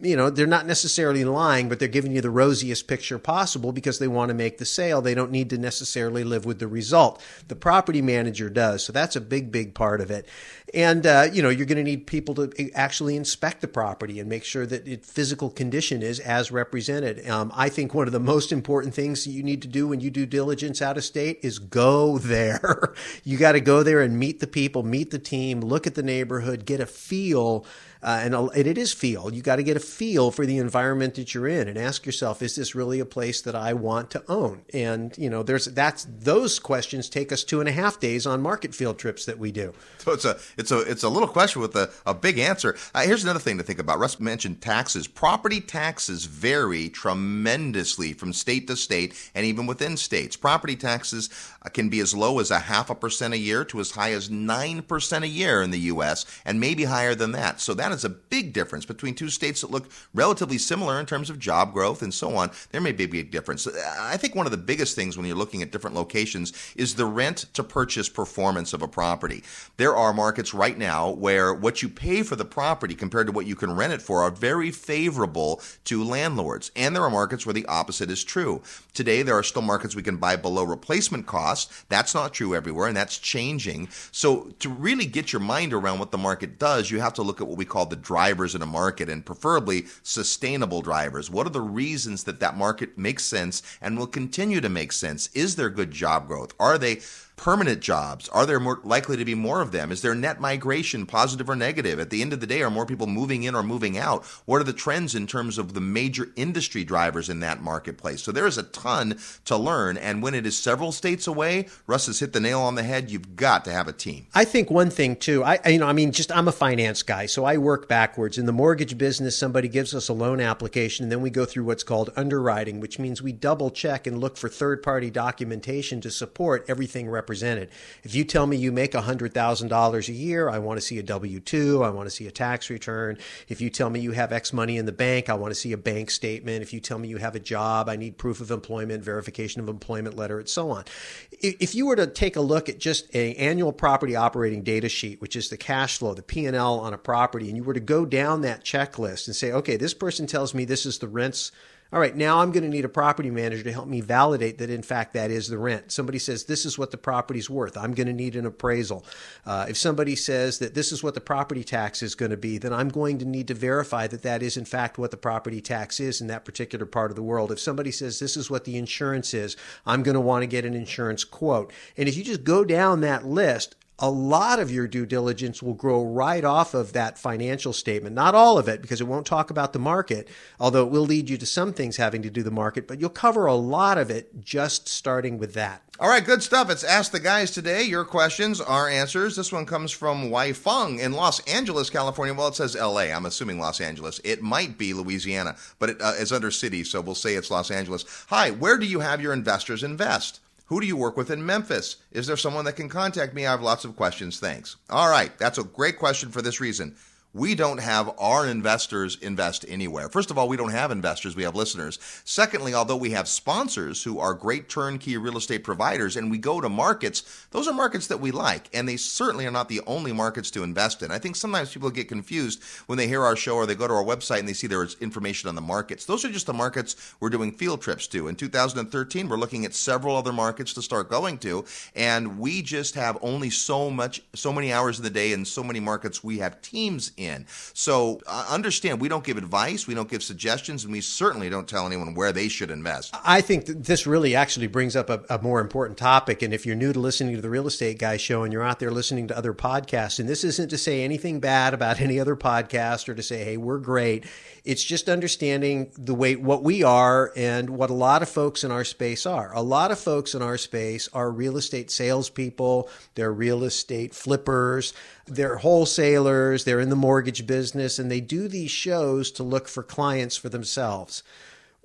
you know, they're not necessarily lying, but they're giving you the rosiest picture possible because they want to make the sale. They don't need to necessarily live with the result. The property manager does. So that's a big, big part of it. And, uh, you know, you're going to need people to actually inspect the property and make sure that its physical condition is as represented. Um, I think one of the most important things that you need to do when you due diligence out of state is go there. you got to go there and meet the people, meet the team, look at the neighborhood, get a feel uh, and, and it is feel. You got to get a feel for the environment that you're in and ask yourself, is this really a place that I want to own? And you know, there's that's those questions take us two and a half days on market field trips that we do. So it's a it's a it's a little question with a, a big answer. Uh, here's another thing to think about. Russ mentioned taxes. Property taxes vary tremendously from state to state and even within states. Property taxes uh, can be as low as a half a percent a year to as high as nine percent a year in the U.S. and maybe higher than that. So that that is a big difference between two states that look relatively similar in terms of job growth and so on. There may be a difference. I think one of the biggest things when you're looking at different locations is the rent to purchase performance of a property. There are markets right now where what you pay for the property compared to what you can rent it for are very favorable to landlords. And there are markets where the opposite is true. Today, there are still markets we can buy below replacement cost. That's not true everywhere, and that's changing. So, to really get your mind around what the market does, you have to look at what we call the drivers in a market and preferably sustainable drivers. What are the reasons that that market makes sense and will continue to make sense? Is there good job growth? Are they permanent jobs? Are there more likely to be more of them? Is there net migration, positive or negative? At the end of the day, are more people moving in or moving out? What are the trends in terms of the major industry drivers in that marketplace? So there is a ton to learn. And when it is several states away, Russ has hit the nail on the head. You've got to have a team. I think one thing too, I, you know, I mean, just I'm a finance guy, so I work backwards. In the mortgage business, somebody gives us a loan application and then we go through what's called underwriting, which means we double check and look for third party documentation to support everything represented represented. If you tell me you make $100,000 a year, I want to see a W 2, I want to see a tax return. If you tell me you have X money in the bank, I want to see a bank statement. If you tell me you have a job, I need proof of employment, verification of employment letter, and so on. If you were to take a look at just an annual property operating data sheet, which is the cash flow, the P&L on a property, and you were to go down that checklist and say, okay, this person tells me this is the rents all right, now I'm going to need a property manager to help me validate that, in fact, that is the rent. Somebody says, this is what the property's worth. I'm going to need an appraisal. Uh, if somebody says that this is what the property tax is going to be, then I'm going to need to verify that that is, in fact, what the property tax is in that particular part of the world. If somebody says this is what the insurance is, I'm going to want to get an insurance quote. And if you just go down that list, a lot of your due diligence will grow right off of that financial statement. Not all of it, because it won't talk about the market, although it will lead you to some things having to do the market, but you'll cover a lot of it just starting with that. All right, good stuff. It's Ask the Guys today. Your questions, our answers. This one comes from Wai Feng in Los Angeles, California. Well, it says LA. I'm assuming Los Angeles. It might be Louisiana, but it, uh, it's under city, so we'll say it's Los Angeles. Hi, where do you have your investors invest? Who do you work with in Memphis? Is there someone that can contact me? I have lots of questions. Thanks. All right. That's a great question for this reason we don't have our investors invest anywhere. First of all, we don't have investors, we have listeners. Secondly, although we have sponsors who are great turnkey real estate providers and we go to markets, those are markets that we like, and they certainly are not the only markets to invest in. I think sometimes people get confused when they hear our show or they go to our website and they see there's information on the markets. Those are just the markets we're doing field trips to. In 2013, we're looking at several other markets to start going to, and we just have only so much so many hours in the day and so many markets we have teams in. So uh, understand, we don't give advice, we don't give suggestions, and we certainly don't tell anyone where they should invest. I think this really actually brings up a, a more important topic. And if you're new to listening to the Real Estate Guy show and you're out there listening to other podcasts, and this isn't to say anything bad about any other podcast or to say, hey, we're great. It's just understanding the way what we are and what a lot of folks in our space are. A lot of folks in our space are real estate salespeople, they're real estate flippers, they're wholesalers, they're in the mortgage business, and they do these shows to look for clients for themselves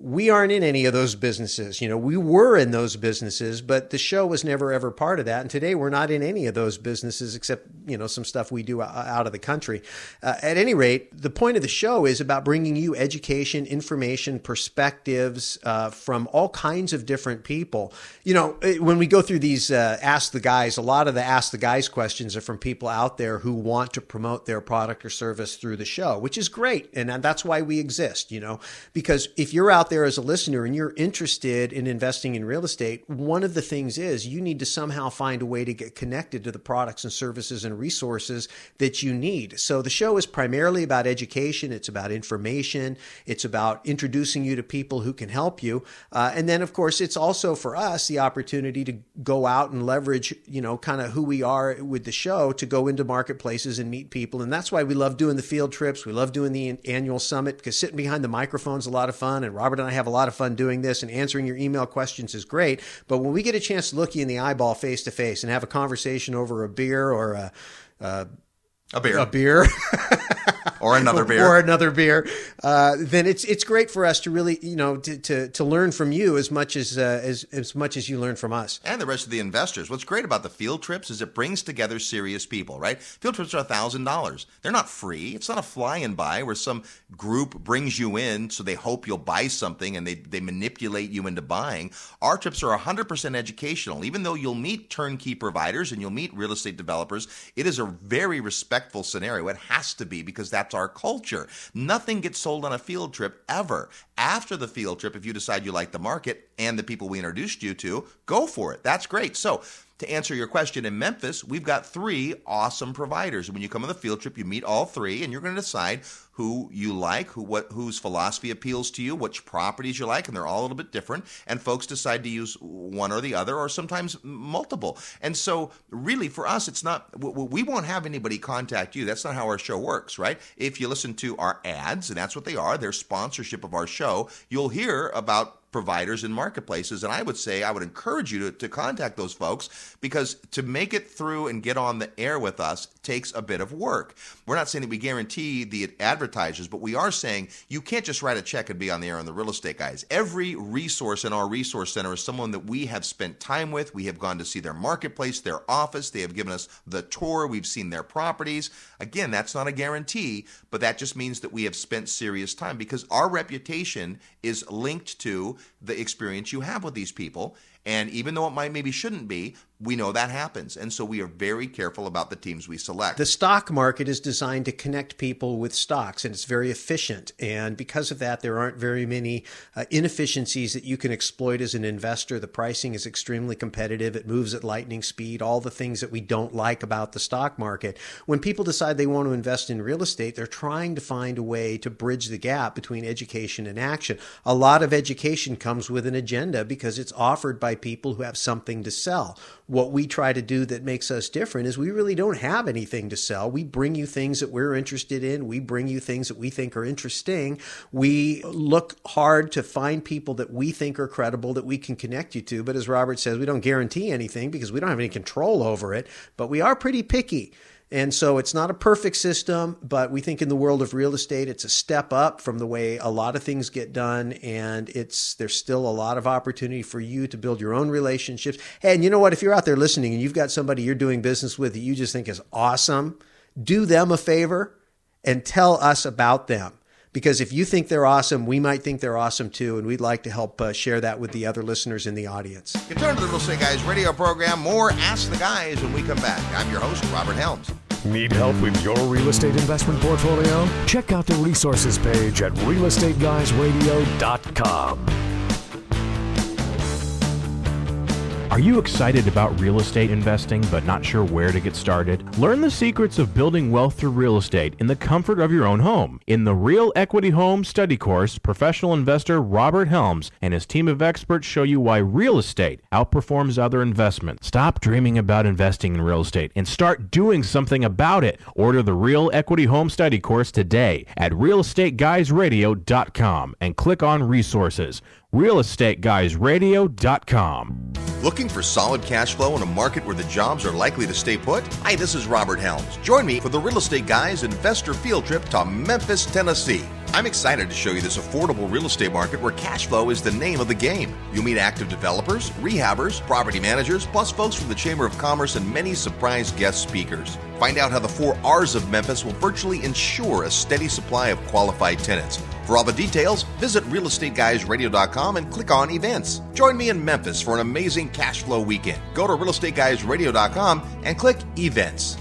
we aren't in any of those businesses. You know, we were in those businesses, but the show was never ever part of that. And today we're not in any of those businesses except, you know, some stuff we do out of the country. Uh, at any rate, the point of the show is about bringing you education, information, perspectives uh, from all kinds of different people. You know, uh, when we go through these uh, Ask the Guys, a lot of the Ask the Guys questions are from people out there who want to promote their product or service through the show, which is great. And that's why we exist, you know, because if you're out out there as a listener and you're interested in investing in real estate, one of the things is you need to somehow find a way to get connected to the products and services and resources that you need. So the show is primarily about education. It's about information. It's about introducing you to people who can help you. Uh, and then, of course, it's also for us the opportunity to go out and leverage, you know, kind of who we are with the show to go into marketplaces and meet people. And that's why we love doing the field trips. We love doing the annual summit because sitting behind the microphone is a lot of fun. And Robert Robert and I have a lot of fun doing this, and answering your email questions is great. But when we get a chance to look you in the eyeball face to face and have a conversation over a beer or a, a a beer. A beer. or another beer. Or another beer. Uh, then it's it's great for us to really, you know, to, to, to learn from you as much as, uh, as as much as you learn from us. And the rest of the investors. What's great about the field trips is it brings together serious people, right? Field trips are thousand dollars. They're not free. It's not a fly and buy where some group brings you in so they hope you'll buy something and they, they manipulate you into buying. Our trips are 100% educational. Even though you'll meet turnkey providers and you'll meet real estate developers, it is a very respectful respectful scenario. It has to be because that's our culture. Nothing gets sold on a field trip ever. After the field trip, if you decide you like the market and the people we introduced you to, go for it. That's great. So, to answer your question, in Memphis, we've got three awesome providers. When you come on the field trip, you meet all three, and you're going to decide who you like, who what whose philosophy appeals to you, which properties you like, and they're all a little bit different. And folks decide to use one or the other, or sometimes multiple. And so, really, for us, it's not we won't have anybody contact you. That's not how our show works, right? If you listen to our ads, and that's what they are, they're sponsorship of our show. You'll hear about providers and marketplaces. And I would say I would encourage you to, to contact those folks because to make it through and get on the air with us takes a bit of work. We're not saying that we guarantee the advertisers, but we are saying you can't just write a check and be on the air on the real estate guys. Every resource in our resource center is someone that we have spent time with. We have gone to see their marketplace, their office. They have given us the tour. We've seen their properties. Again, that's not a guarantee, but that just means that we have spent serious time because our reputation is linked to the experience you have with these people. And even though it might maybe shouldn't be, we know that happens. And so we are very careful about the teams we select. The stock market is designed to connect people with stocks and it's very efficient. And because of that, there aren't very many uh, inefficiencies that you can exploit as an investor. The pricing is extremely competitive. It moves at lightning speed, all the things that we don't like about the stock market. When people decide they want to invest in real estate, they're trying to find a way to bridge the gap between education and action. A lot of education comes with an agenda because it's offered by people who have something to sell what we try to do that makes us different is we really don't have anything to sell. We bring you things that we're interested in. We bring you things that we think are interesting. We look hard to find people that we think are credible that we can connect you to. But as Robert says, we don't guarantee anything because we don't have any control over it, but we are pretty picky. And so it's not a perfect system, but we think in the world of real estate, it's a step up from the way a lot of things get done. And it's there's still a lot of opportunity for you to build your own relationships. And you know what? If you're out there listening and you've got somebody you're doing business with that you just think is awesome, do them a favor and tell us about them. Because if you think they're awesome, we might think they're awesome too, and we'd like to help uh, share that with the other listeners in the audience. You turn to the Real Estate Guys radio program. More Ask the Guys when we come back. I'm your host, Robert Helms. Need help with your real estate investment portfolio? Check out the resources page at realestateguysradio.com. Are you excited about real estate investing but not sure where to get started? Learn the secrets of building wealth through real estate in the comfort of your own home. In the Real Equity Home Study Course, professional investor Robert Helms and his team of experts show you why real estate outperforms other investments. Stop dreaming about investing in real estate and start doing something about it. Order the Real Equity Home Study Course today at realestateguysradio.com and click on resources realestateguysradio.com. Looking for solid cash flow in a market where the jobs are likely to stay put? Hi, this is Robert Helms. Join me for the Real Estate Guys Investor Field Trip to Memphis, Tennessee. I'm excited to show you this affordable real estate market where cash flow is the name of the game. You'll meet active developers, rehabbers, property managers, plus folks from the Chamber of Commerce and many surprise guest speakers. Find out how the four R's of Memphis will virtually ensure a steady supply of qualified tenants. For all the details, visit realestateguysradio.com and click on events. Join me in Memphis for an amazing cash flow weekend. Go to realestateguysradio.com and click events.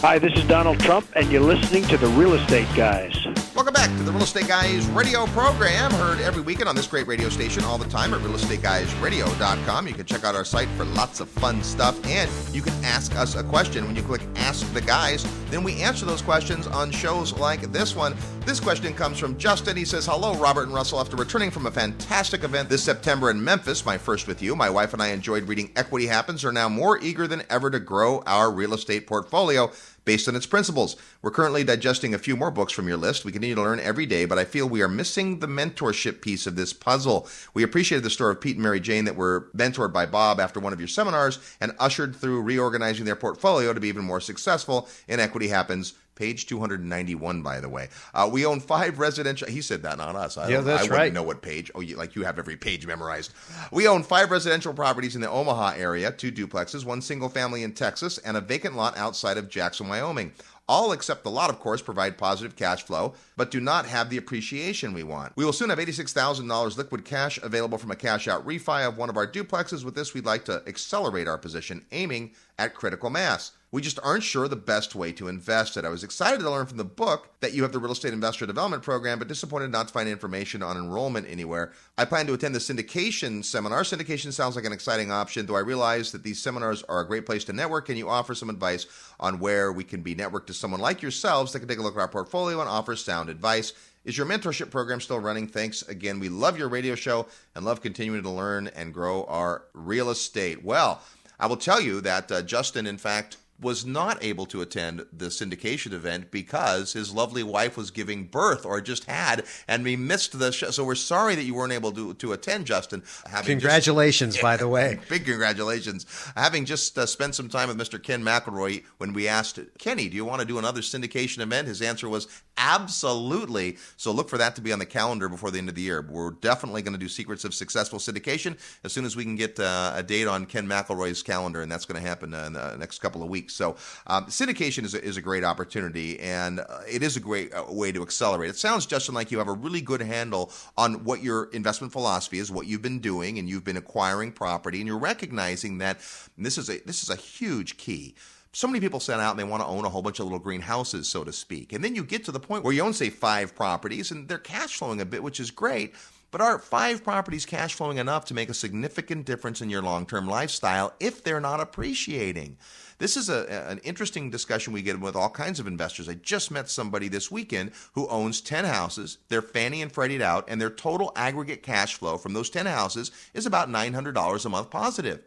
Hi, this is Donald Trump, and you're listening to the Real Estate Guys. Welcome back to the Real Estate Guys radio program, heard every weekend on this great radio station all the time at realestateguysradio.com. You can check out our site for lots of fun stuff, and you can ask us a question when you click Ask the Guys. Then we answer those questions on shows like this one. This question comes from Justin. He says, Hello, Robert and Russell. After returning from a fantastic event this September in Memphis, my first with you, my wife and I enjoyed reading Equity Happens, are now more eager than ever to grow our real estate portfolio based on its principles. We're currently digesting a few more books from your list. We continue to learn every day, but I feel we are missing the mentorship piece of this puzzle. We appreciated the story of Pete and Mary Jane that were mentored by Bob after one of your seminars and ushered through reorganizing their portfolio to be even more successful in Equity Happens Page 291, by the way. Uh, we own five residential. He said that, not us. I Yeah, that's I wouldn't right. know what page. Oh, you, like you have every page memorized. We own five residential properties in the Omaha area, two duplexes, one single family in Texas, and a vacant lot outside of Jackson, Wyoming. All except the lot, of course, provide positive cash flow, but do not have the appreciation we want. We will soon have $86,000 liquid cash available from a cash out refi of one of our duplexes. With this, we'd like to accelerate our position, aiming at critical mass. We just aren't sure the best way to invest it. I was excited to learn from the book that you have the Real Estate Investor Development Program, but disappointed not to find information on enrollment anywhere. I plan to attend the syndication seminar. Syndication sounds like an exciting option, though I realize that these seminars are a great place to network. Can you offer some advice on where we can be networked to someone like yourselves that can take a look at our portfolio and offer sound advice? Is your mentorship program still running? Thanks again. We love your radio show and love continuing to learn and grow our real estate. Well, I will tell you that uh, Justin, in fact, was not able to attend the syndication event because his lovely wife was giving birth or just had, and we missed the show. So we're sorry that you weren't able to, to attend, Justin. Having just- Congratulations, by the way. Big congratulations. Having just uh, spent some time with Mr. Ken McElroy, when we asked, Kenny, do you want to do another syndication event? His answer was absolutely. So look for that to be on the calendar before the end of the year. We're definitely going to do Secrets of Successful Syndication as soon as we can get uh, a date on Ken McElroy's calendar, and that's going to happen uh, in the next couple of weeks. So um, syndication is a, is a great opportunity, and uh, it is a great uh, way to accelerate. It sounds, Justin, like you have a really good handle on what your investment philosophy is, what you've been doing, and you've been acquiring property, and you're recognizing that this is a this is a huge key. So many people set out and they want to own a whole bunch of little greenhouses, so to speak. And then you get to the point where you own, say, five properties and they're cash flowing a bit, which is great. But are five properties cash flowing enough to make a significant difference in your long term lifestyle if they're not appreciating? This is a, an interesting discussion we get with all kinds of investors. I just met somebody this weekend who owns 10 houses. They're Fannie and Freddie'd out, and their total aggregate cash flow from those 10 houses is about $900 a month positive.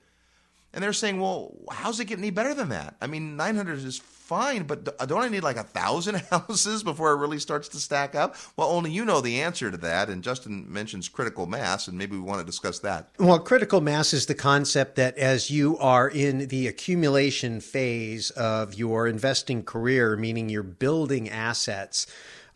And they're saying, well, how's it get any better than that? I mean, 900 is fine, but don't I need like a thousand houses before it really starts to stack up? Well, only you know the answer to that. And Justin mentions critical mass, and maybe we want to discuss that. Well, critical mass is the concept that as you are in the accumulation phase of your investing career, meaning you're building assets,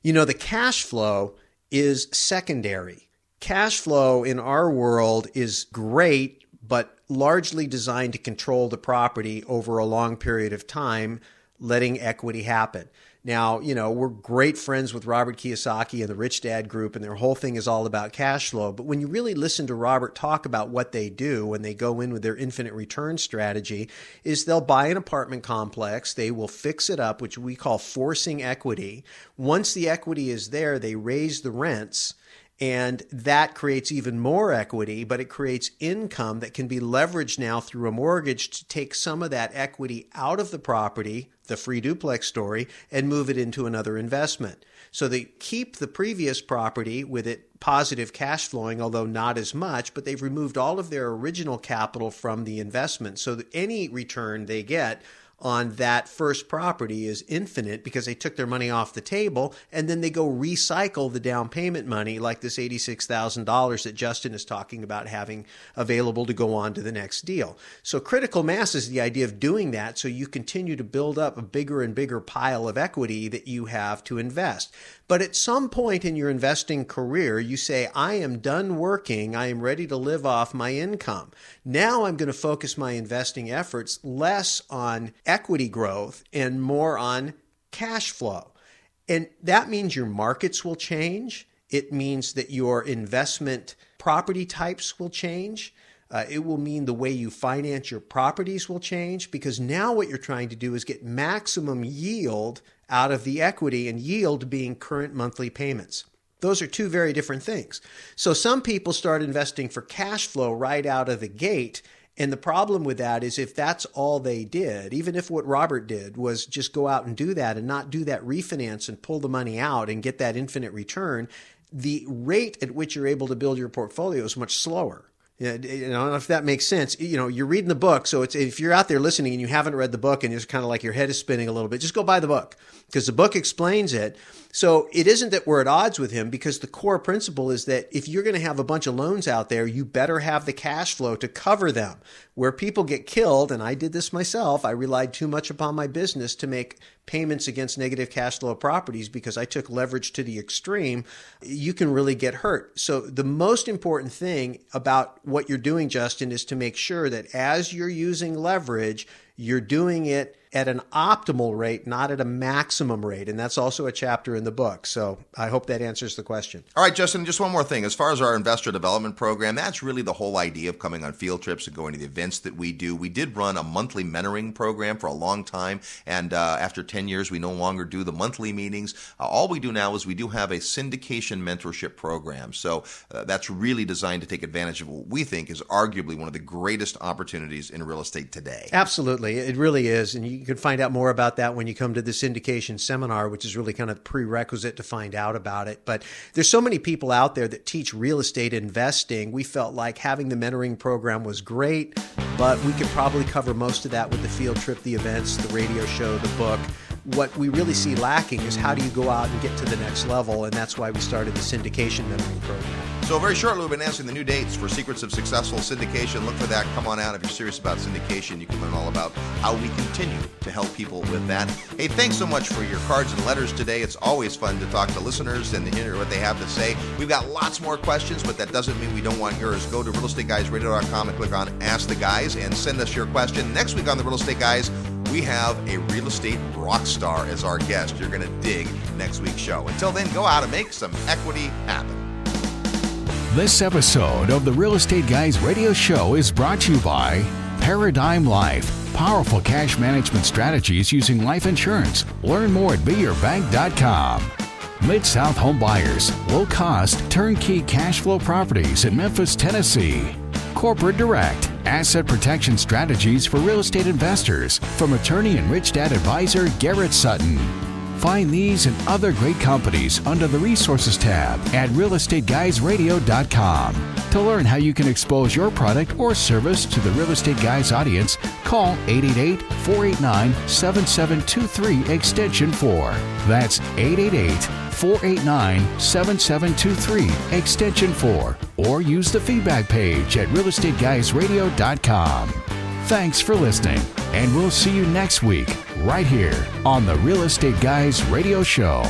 you know, the cash flow is secondary. Cash flow in our world is great, but largely designed to control the property over a long period of time, letting equity happen. Now, you know, we're great friends with Robert Kiyosaki and the Rich Dad Group, and their whole thing is all about cash flow. But when you really listen to Robert talk about what they do when they go in with their infinite return strategy, is they'll buy an apartment complex, they will fix it up, which we call forcing equity. Once the equity is there, they raise the rents and that creates even more equity, but it creates income that can be leveraged now through a mortgage to take some of that equity out of the property, the free duplex story, and move it into another investment. So they keep the previous property with it positive cash flowing, although not as much, but they've removed all of their original capital from the investment. So any return they get on that first property is infinite because they took their money off the table and then they go recycle the down payment money like this $86,000 that Justin is talking about having available to go on to the next deal. So critical mass is the idea of doing that so you continue to build up a bigger and bigger pile of equity that you have to invest. But at some point in your investing career, you say, I am done working. I am ready to live off my income. Now I'm going to focus my investing efforts less on equity growth and more on cash flow. And that means your markets will change. It means that your investment property types will change. Uh, it will mean the way you finance your properties will change because now what you're trying to do is get maximum yield out of the equity and yield being current monthly payments. Those are two very different things. So some people start investing for cash flow right out of the gate. And the problem with that is if that's all they did, even if what Robert did was just go out and do that and not do that refinance and pull the money out and get that infinite return, the rate at which you're able to build your portfolio is much slower. Yeah, I don't know if that makes sense. You know, you're reading the book, so it's if you're out there listening and you haven't read the book and it's kind of like your head is spinning a little bit, just go buy the book because the book explains it. So it isn't that we're at odds with him because the core principle is that if you're going to have a bunch of loans out there, you better have the cash flow to cover them. Where people get killed, and I did this myself, I relied too much upon my business to make payments against negative cash flow properties because I took leverage to the extreme, you can really get hurt. So the most important thing about what you're doing, Justin, is to make sure that as you're using leverage, you're doing it at an optimal rate, not at a maximum rate. And that's also a chapter in the book. So I hope that answers the question. All right, Justin, just one more thing. As far as our investor development program, that's really the whole idea of coming on field trips and going to the events that we do. We did run a monthly mentoring program for a long time. And uh, after 10 years, we no longer do the monthly meetings. Uh, all we do now is we do have a syndication mentorship program. So uh, that's really designed to take advantage of what we think is arguably one of the greatest opportunities in real estate today. Absolutely. It really is. And you can find out more about that when you come to the syndication seminar, which is really kind of prerequisite to find out about it. But there's so many people out there that teach real estate investing. We felt like having the mentoring program was great, but we could probably cover most of that with the field trip, the events, the radio show, the book what we really see lacking is how do you go out and get to the next level, and that's why we started the syndication mentoring program. So very shortly, we'll be announcing the new dates for Secrets of Successful Syndication. Look for that. Come on out if you're serious about syndication. You can learn all about how we continue to help people with that. Hey, thanks so much for your cards and letters today. It's always fun to talk to listeners and hear what they have to say. We've got lots more questions, but that doesn't mean we don't want yours. Go to realestateguysradio.com and click on Ask the Guys and send us your question. Next week on the Real Estate Guys, we have a real estate rock star as our guest. You're going to dig next week's show. Until then, go out and make some equity happen. This episode of the Real Estate Guys radio show is brought to you by Paradigm Life. Powerful cash management strategies using life insurance. Learn more at beyourbank.com. Mid South Home Buyers. Low cost, turnkey cash flow properties in Memphis, Tennessee. Corporate Direct. Asset protection strategies for real estate investors from attorney and rich dad advisor Garrett Sutton. Find these and other great companies under the Resources tab at realestateguysradio.com. To learn how you can expose your product or service to the Real Estate Guys audience, call 888 489 7723 Extension 4. That's 888 489 7723 Extension 4. Or use the feedback page at realestateguysradio.com. Thanks for listening, and we'll see you next week right here on the Real Estate Guys Radio Show.